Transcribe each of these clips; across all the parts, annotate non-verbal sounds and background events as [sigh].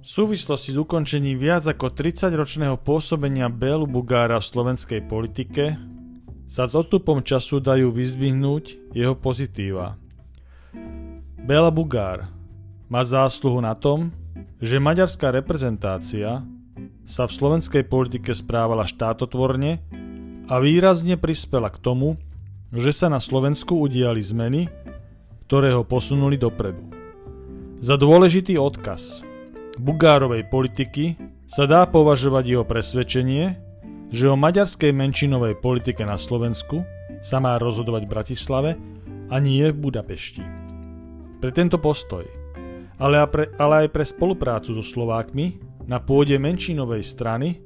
V súvislosti s ukončením viac ako 30-ročného pôsobenia Bélu Bugára v slovenskej politike sa s odstupom času dajú vyzdvihnúť jeho pozitíva. Béla Bugár má zásluhu na tom, že maďarská reprezentácia sa v slovenskej politike správala štátotvorne a výrazne prispela k tomu, že sa na Slovensku udiali zmeny, ktoré ho posunuli dopredu. Za dôležitý odkaz Bugárovej politiky sa dá považovať jeho presvedčenie, že o maďarskej menšinovej politike na Slovensku sa má rozhodovať v Bratislave a nie v Budapešti. Pre tento postoj, ale, pre, ale aj pre spoluprácu so Slovákmi na pôde menšinovej strany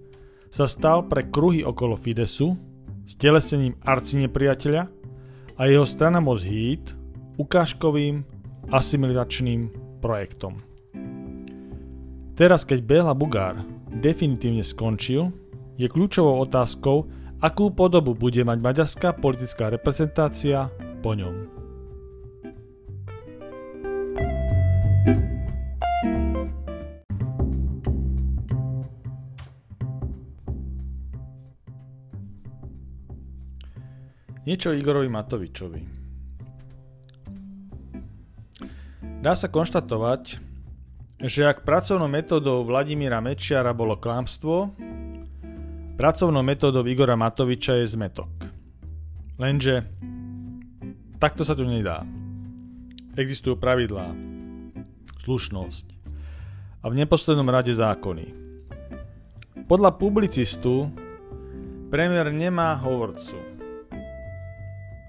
sa stal pre kruhy okolo Fidesu stelesením arcinepriateľa a jeho strana Moc Hít ukážkovým asimilačným projektom. Teraz, keď Béla Bugár definitívne skončil, je kľúčovou otázkou, akú podobu bude mať maďarská politická reprezentácia po ňom. Niečo Igorovi Matovičovi. Dá sa konštatovať, že ak pracovnou metódou Vladimíra Mečiara bolo klamstvo, pracovnou metódou Igora Matoviča je zmetok. Lenže takto sa tu nedá. Existujú pravidlá, slušnosť a v neposlednom rade zákony. Podľa publicistu premiér nemá hovorcu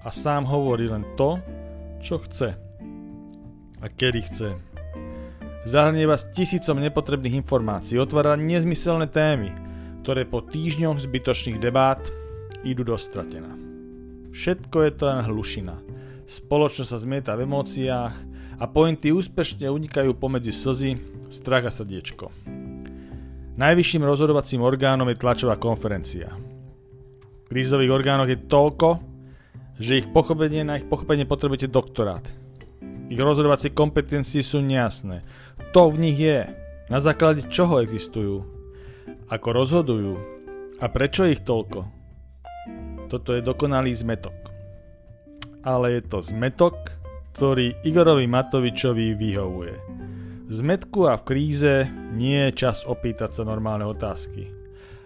a sám hovorí len to, čo chce a kedy chce. Zahrnie vás tisícom nepotrebných informácií, otvára nezmyselné témy, ktoré po týždňoch zbytočných debát idú do stratená. Všetko je to len hlušina. Spoločnosť sa zmieta v emóciách a pointy úspešne unikajú pomedzi slzy, strach a srdiečko. Najvyšším rozhodovacím orgánom je tlačová konferencia. V krízových orgánoch je toľko, že ich pochopenie, na ich pochopenie potrebujete doktorát. Ich rozhodovacie kompetencie sú nejasné. To v nich je. Na základe čoho existujú. Ako rozhodujú. A prečo ich toľko? Toto je dokonalý zmetok. Ale je to zmetok, ktorý Igorovi Matovičovi vyhovuje. V zmetku a v kríze nie je čas opýtať sa normálne otázky.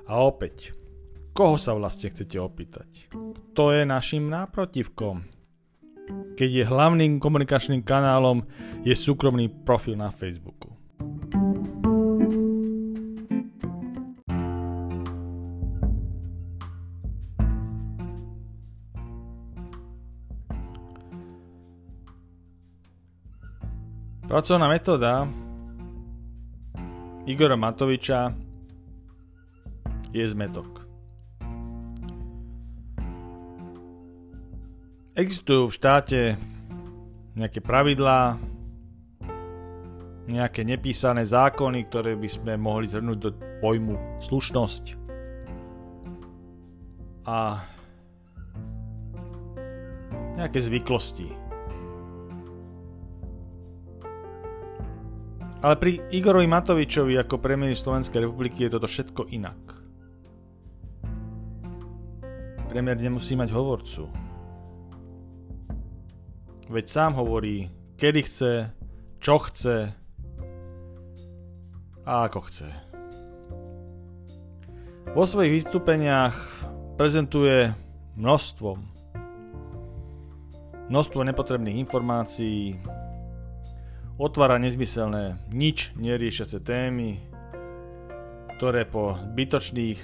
A opäť, koho sa vlastne chcete opýtať? Kto je našim náprotivkom? Keď je hlavným komunikačným kanálom je súkromný profil na Facebooku. Pracovná metóda Igora Matoviča je zmetok. Existujú v štáte nejaké pravidlá, nejaké nepísané zákony, ktoré by sme mohli zhrnúť do pojmu slušnosť. A nejaké zvyklosti. Ale pri Igorovi Matovičovi ako premiér Slovenskej republiky je toto všetko inak. Premiér nemusí mať hovorcu. Veď sám hovorí, kedy chce, čo chce a ako chce. Vo svojich vystúpeniach prezentuje množstvo množstvo nepotrebných informácií, otvára nezmyselné, nič neriešiace témy, ktoré po zbytočných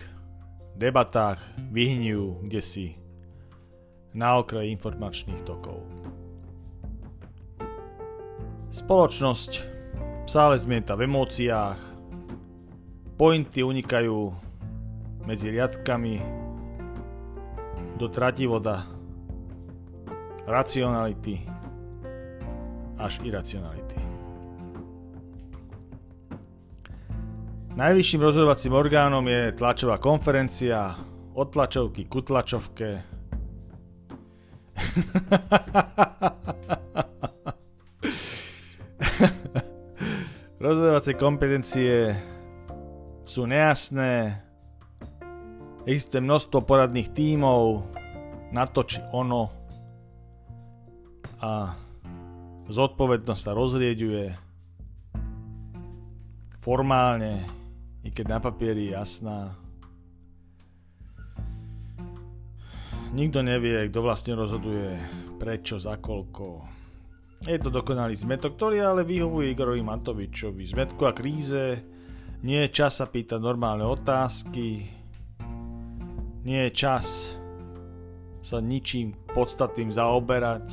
debatách vyhňujú kde si na okraji informačných tokov. Spoločnosť stále zmieta v emóciách, pointy unikajú medzi riadkami do trativoda racionality až iracionality. Najvyšším rozhodovacím orgánom je tlačová konferencia, od tlačovky ku tlačovke. [laughs] rozhodovacie kompetencie sú nejasné, existuje množstvo poradných tímov na to či ono. A zodpovednosť sa rozrieďuje formálne, i keď na papieri je jasná. Nikto nevie, kto vlastne rozhoduje, prečo, za koľko, je to dokonalý zmetok, ktorý ale vyhovuje Igorovi Matovičovi. Zmetku a kríze nie je čas sa pýtať normálne otázky, nie je čas sa ničím podstatným zaoberať.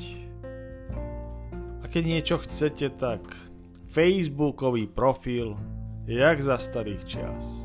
A keď niečo chcete, tak Facebookový profil je jak za starých čas.